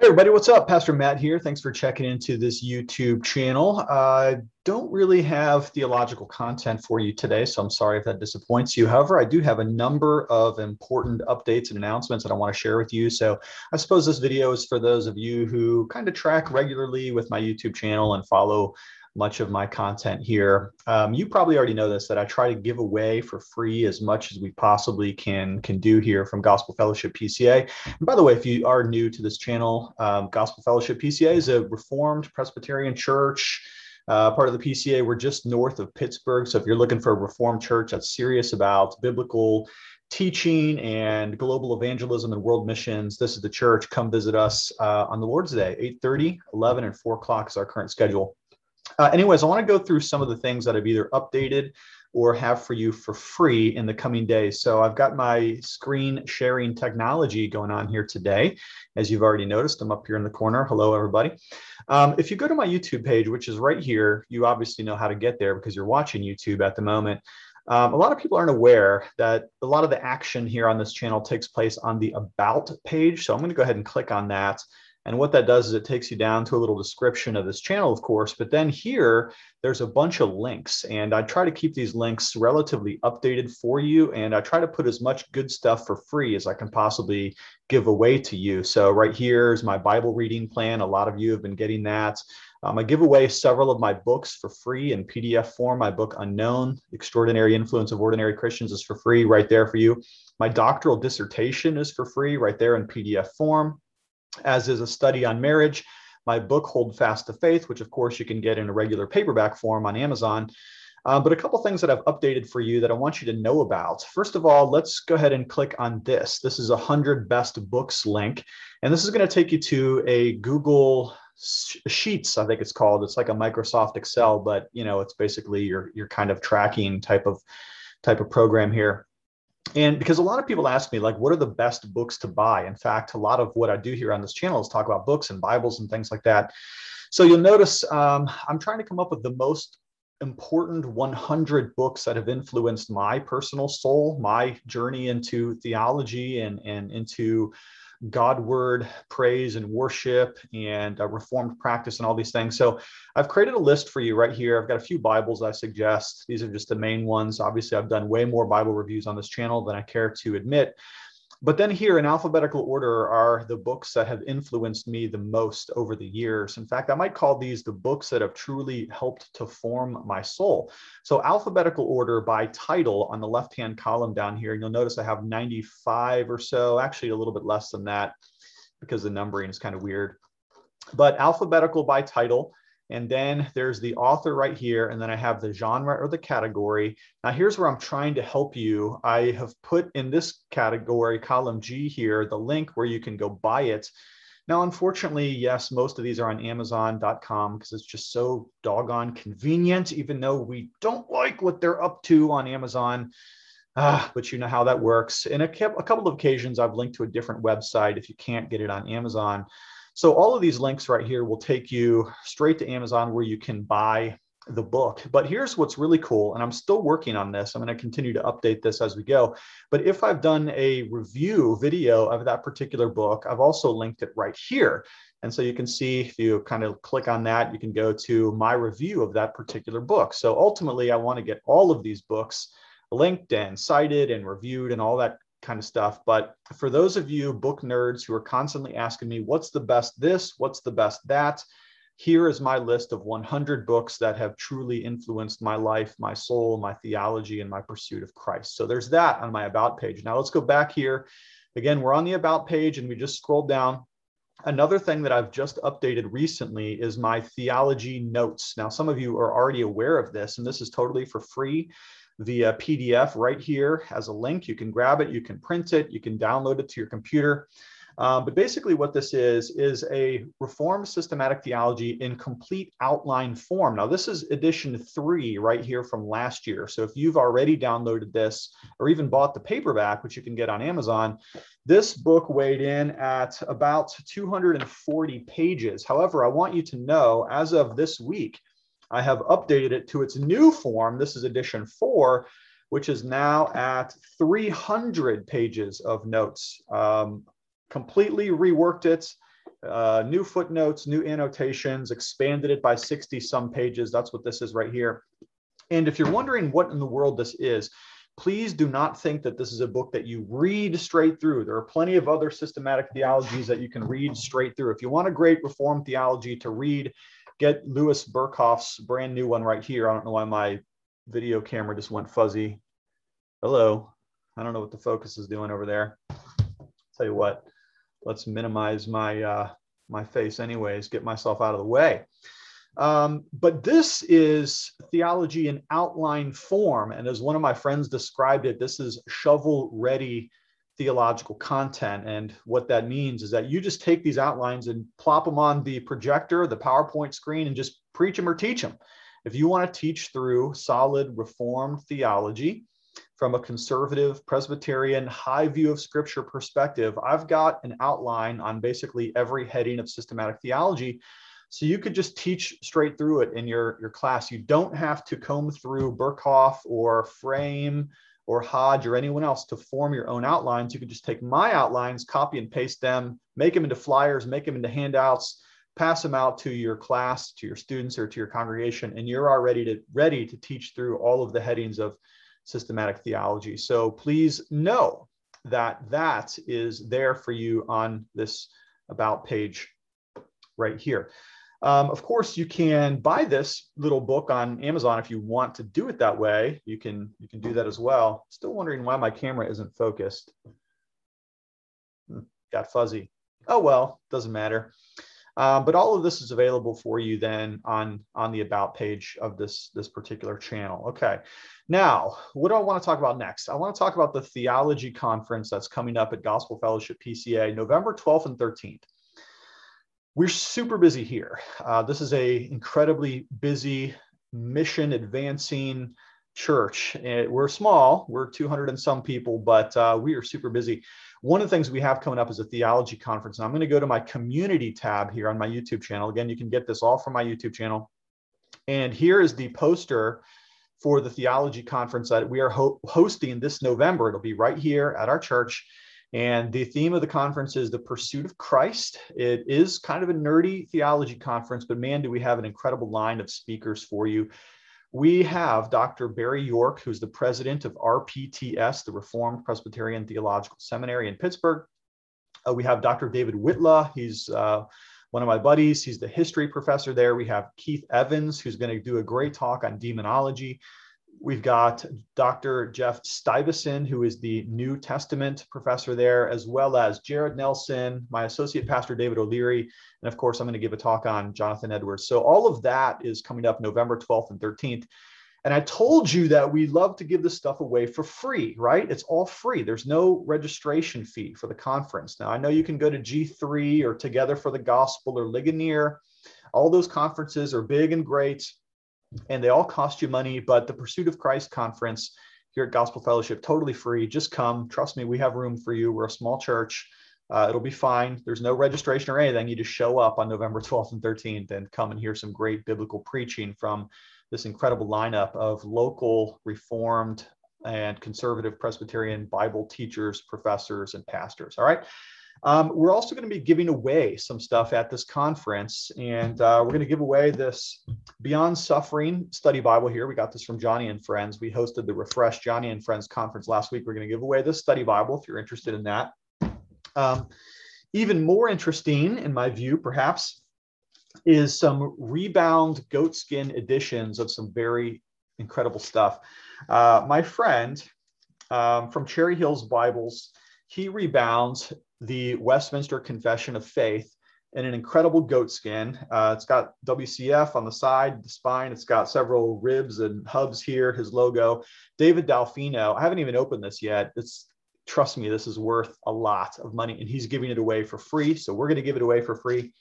Hey everybody, what's up? Pastor Matt here. Thanks for checking into this YouTube channel. I uh, don't really have theological content for you today, so I'm sorry if that disappoints you. However, I do have a number of important updates and announcements that I want to share with you. So I suppose this video is for those of you who kind of track regularly with my YouTube channel and follow much of my content here. Um, you probably already know this, that I try to give away for free as much as we possibly can, can do here from Gospel Fellowship PCA. And by the way, if you are new to this channel, um, Gospel Fellowship PCA is a Reformed Presbyterian church, uh, part of the PCA. We're just north of Pittsburgh. So if you're looking for a Reformed church that's serious about biblical teaching and global evangelism and world missions, this is the church. Come visit us uh, on the Lord's Day, 8.30, 11, and 4 o'clock is our current schedule. Uh, anyways, I want to go through some of the things that I've either updated or have for you for free in the coming days. So I've got my screen sharing technology going on here today. As you've already noticed, I'm up here in the corner. Hello, everybody. Um, if you go to my YouTube page, which is right here, you obviously know how to get there because you're watching YouTube at the moment. Um, a lot of people aren't aware that a lot of the action here on this channel takes place on the About page. So I'm going to go ahead and click on that. And what that does is it takes you down to a little description of this channel, of course, but then here there's a bunch of links and I try to keep these links relatively updated for you. And I try to put as much good stuff for free as I can possibly give away to you. So right here is my Bible reading plan. A lot of you have been getting that. Um, I give away several of my books for free in PDF form. My book, Unknown, Extraordinary Influence of Ordinary Christians is for free right there for you. My doctoral dissertation is for free right there in PDF form as is a study on marriage. My book, Hold Fast to Faith, which of course you can get in a regular paperback form on Amazon. Uh, but a couple things that I've updated for you that I want you to know about. First of all, let's go ahead and click on this. This is a 100 best books link. And this is going to take you to a Google Sheets, I think it's called. It's like a Microsoft Excel, but you know, it's basically your, your kind of tracking type of type of program here and because a lot of people ask me like what are the best books to buy? In fact a lot of what i do here on this channel is talk about books and bibles and things like that. So you'll notice um, i'm trying to come up with the most important 100 books that have influenced my personal soul my journey into theology and and into God word praise and worship and reformed practice and all these things. So I've created a list for you right here. I've got a few Bibles I suggest. These are just the main ones. Obviously, I've done way more Bible reviews on this channel than I care to admit. But then here in alphabetical order are the books that have influenced me the most over the years. In fact, I might call these the books that have truly helped to form my soul. So alphabetical order by title on the left-hand column down here, and you'll notice I have 95 or so, actually a little bit less than that because the numbering is kind of weird. But alphabetical by title, and then there's the author right here. And then I have the genre or the category. Now here's where I'm trying to help you. I have put in this category, column G here, the link where you can go buy it. Now, unfortunately, yes, most of these are on Amazon.com because it's just so doggone convenient, even though we don't like what they're up to on Amazon. Ah, but you know how that works. In a, a couple of occasions, I've linked to a different website if you can't get it on Amazon. So all of these links right here will take you straight to Amazon where you can buy the book. But here's what's really cool, and I'm still working on this. I'm going to continue to update this as we go. But if I've done a review video of that particular book, I've also linked it right here. And so you can see if you kind of click on that, you can go to my review of that particular book. So ultimately, I want to get all of these books linked and cited and reviewed and all that kind of stuff. But for those of you book nerds who are constantly asking me, what's the best this? What's the best that? Here is my list of 100 books that have truly influenced my life, my soul, my theology, and my pursuit of Christ. So there's that on my About page. Now let's go back here. Again, we're on the About page and we just scrolled down. Another thing that I've just updated recently is my theology notes. Now, some of you are already aware of this, and this is totally for free via PDF right here has a link. You can grab it, you can print it, you can download it to your computer. Um, but basically what this is, is a Reformed Systematic Theology in complete outline form. Now this is edition three right here from last year. So if you've already downloaded this or even bought the paperback, which you can get on Amazon, this book weighed in at about 240 pages. However, I want you to know as of this week, I have updated it to its new form. This is edition four, which is now at 300 pages of notes. Um, completely reworked it uh, new footnotes, new annotations, expanded it by 60 some pages. That's what this is right here. And if you're wondering what in the world this is, please do not think that this is a book that you read straight through. There are plenty of other systematic theologies that you can read straight through. If you want a great Reformed theology to read, get Louis Berkhof's brand new one right here. I don't know why my video camera just went fuzzy. Hello. I don't know what the focus is doing over there. Tell you what, let's minimize my uh, my face anyways, get myself out of the way. Um, but this is theology in outline form. And as one of my friends described it, this is shovel ready theological content. And what that means is that you just take these outlines and plop them on the projector, the PowerPoint screen, and just preach them or teach them. If you want to teach through solid Reformed theology, from a conservative Presbyterian high view of scripture perspective, I've got an outline on basically every heading of systematic theology. So you could just teach straight through it in your, your class. You don't have to comb through Berkhof or Frame or Hodge or anyone else to form your own outlines. You can just take my outlines, copy and paste them, make them into flyers, make them into handouts, pass them out to your class, to your students, or to your congregation, and you're already to, ready to teach through all of the headings of systematic theology. So please know that that is there for you on this about page right here. Um, of course, you can buy this little book on Amazon if you want to do it that way. You can you can do that as well. Still wondering why my camera isn't focused. Hmm, got fuzzy. Oh well, doesn't matter. Um, but all of this is available for you then on, on the about page of this, this particular channel. Okay. Now, what do I want to talk about next? I want to talk about the theology conference that's coming up at Gospel Fellowship PCA, November 12th and 13th. We're super busy here. Uh, this is a incredibly busy mission advancing church. And we're small, we're 200 and some people, but uh, we are super busy. One of the things we have coming up is a theology conference. And I'm going to go to my community tab here on my YouTube channel. Again, you can get this all from my YouTube channel. And here is the poster for the theology conference that we are ho- hosting this November. It'll be right here at our church. And the theme of the conference is the pursuit of Christ. It is kind of a nerdy theology conference, but man, do we have an incredible line of speakers for you. We have Dr. Barry York, who's the president of RPTS, the Reformed Presbyterian Theological Seminary in Pittsburgh. Uh, we have Dr. David Whitla. He's uh, one of my buddies. He's the history professor there. We have Keith Evans, who's going to do a great talk on demonology. We've got Dr. Jeff Stivason, who is the New Testament professor there, as well as Jared Nelson, my associate pastor David O'Leary, and of course, I'm going to give a talk on Jonathan Edwards. So all of that is coming up November 12th and 13th. And I told you that we love to give this stuff away for free, right? It's all free. There's no registration fee for the conference. Now, I know you can go to G3 or Together for the Gospel or Ligonier. All those conferences are big and great and they all cost you money. But the Pursuit of Christ conference here at Gospel Fellowship, totally free. Just come. Trust me, we have room for you. We're a small church. Uh, it'll be fine. There's no registration or anything. You just show up on November 12th and 13th and come and hear some great biblical preaching from this incredible lineup of local Reformed and conservative Presbyterian Bible teachers, professors, and pastors. All right. Um, we're also going to be giving away some stuff at this conference, and uh, we're going to give away this Beyond Suffering study Bible here. We got this from Joni and Friends. We hosted the Refresh Joni and Friends conference last week. We're going to give away this study Bible if you're interested in that. Um, even more interesting, in my view, perhaps, is some rebound goatskin editions of some very incredible stuff. Uh, my friend um, from Cherry Hills Bibles, he rebounds the Westminster Confession of Faith in an incredible goatskin. Uh, it's got WCF on the side, the spine. It's got several ribs and hubs here, his logo. David Dalfino. I haven't even opened this yet. It's trust me, this is worth a lot of money, and he's giving it away for free. So we're going to give it away for free.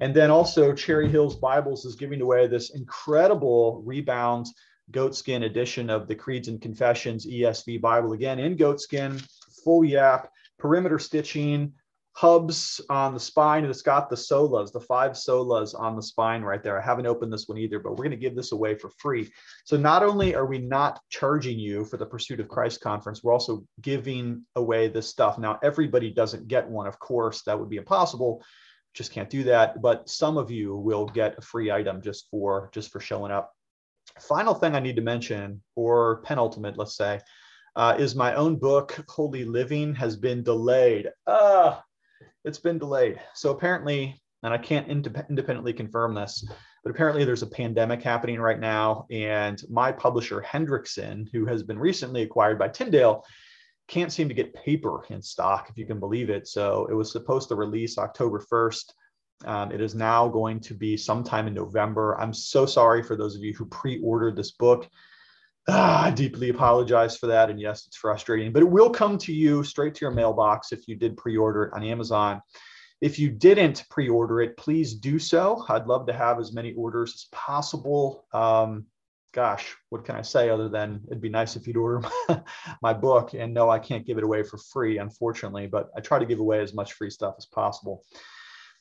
And then also, Cherry Hills Bibles is giving away this incredible rebound goatskin edition of the Creeds and Confessions ESV Bible, again in goatskin, full yap perimeter stitching, hubs on the spine, and it's got the solas, the five solas on the spine right there. I haven't opened this one either, but we're going to give this away for free. So not only are we not charging you for the Pursuit of Christ conference, we're also giving away this stuff. Now, everybody doesn't get one, of course, that would be impossible. just can't do that. But some of you will get a free item just for just for showing up. Final thing I need to mention, or penultimate, let's say, uh, is my own book, Holy Living, has been delayed. Ah, it's been delayed. So apparently, and I can't indep- independently confirm this, but apparently there's a pandemic happening right now. And my publisher, Hendrickson, who has been recently acquired by Tyndale, can't seem to get paper in stock, if you can believe it. So it was supposed to release October 1st. Um, it is now going to be sometime in November. I'm so sorry for those of you who pre ordered this book. Ah, I deeply apologize for that. And yes, it's frustrating, but it will come to you straight to your mailbox if you did pre order it on Amazon. If you didn't pre order it, please do so. I'd love to have as many orders as possible. Um, gosh, what can I say other than it'd be nice if you'd order my book? And no, I can't give it away for free, unfortunately, but I try to give away as much free stuff as possible.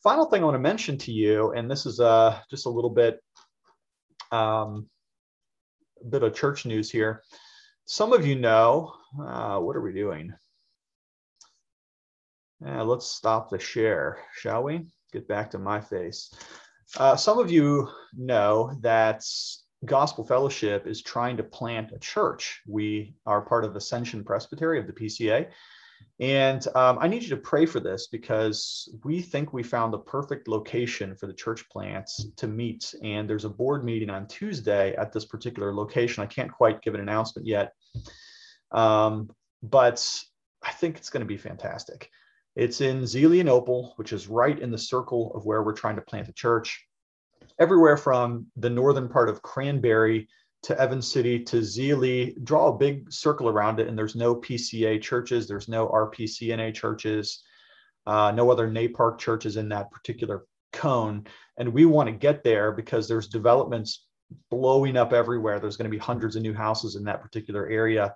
Final thing I want to mention to you, and this is uh, just a little bit, um, bit of church news here. Some of you know, uh, what are we doing? Uh, let's stop the share, shall we? Get back to my face. Uh, some of you know that Gospel Fellowship is trying to plant a church. We are part of Ascension Presbytery of the PCA. And um, I need you to pray for this because we think we found the perfect location for the church plants to meet. And there's a board meeting on Tuesday at this particular location. I can't quite give an announcement yet, um, but I think it's going to be fantastic. It's in Zelienople, which is right in the circle of where we're trying to plant a church everywhere from the northern part of Cranberry to Evan City to Zealy, draw a big circle around it. And there's no PCA churches, there's no RPCNA churches, uh, no other NAPARC churches in that particular cone. And we want to get there because there's developments blowing up everywhere. There's going to be hundreds of new houses in that particular area.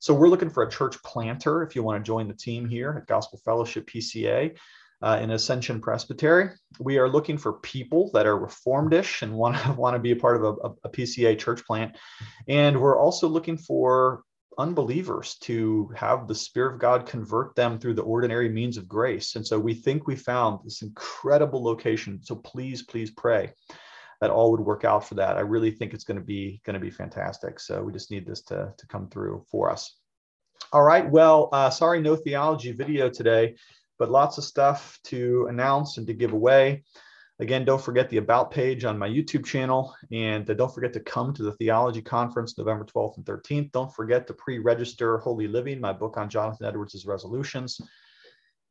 So we're looking for a church planter if you want to join the team here at Gospel Fellowship PCA uh, in Ascension Presbytery. We are looking for people that are reformedish and want to want to be a part of a, a, PCA church plant, and we're also looking for unbelievers to have the Spirit of God convert them through the ordinary means of grace. And so we think we found this incredible location. So please, please pray that all would work out for that. I really think it's going to be going to be fantastic. So we just need this to, to come through for us. All right. Well, uh, sorry, no theology video today but lots of stuff to announce and to give away. Again, don't forget the About page on my YouTube channel. And don't forget to come to the Theology Conference November 12th and 13th. Don't forget to pre register Holy Living, my book on Jonathan Edwards' resolutions,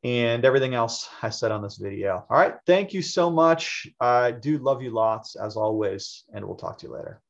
and everything else I said on this video. All right. Thank you so much. I do love you lots, as always, and we'll talk to you later.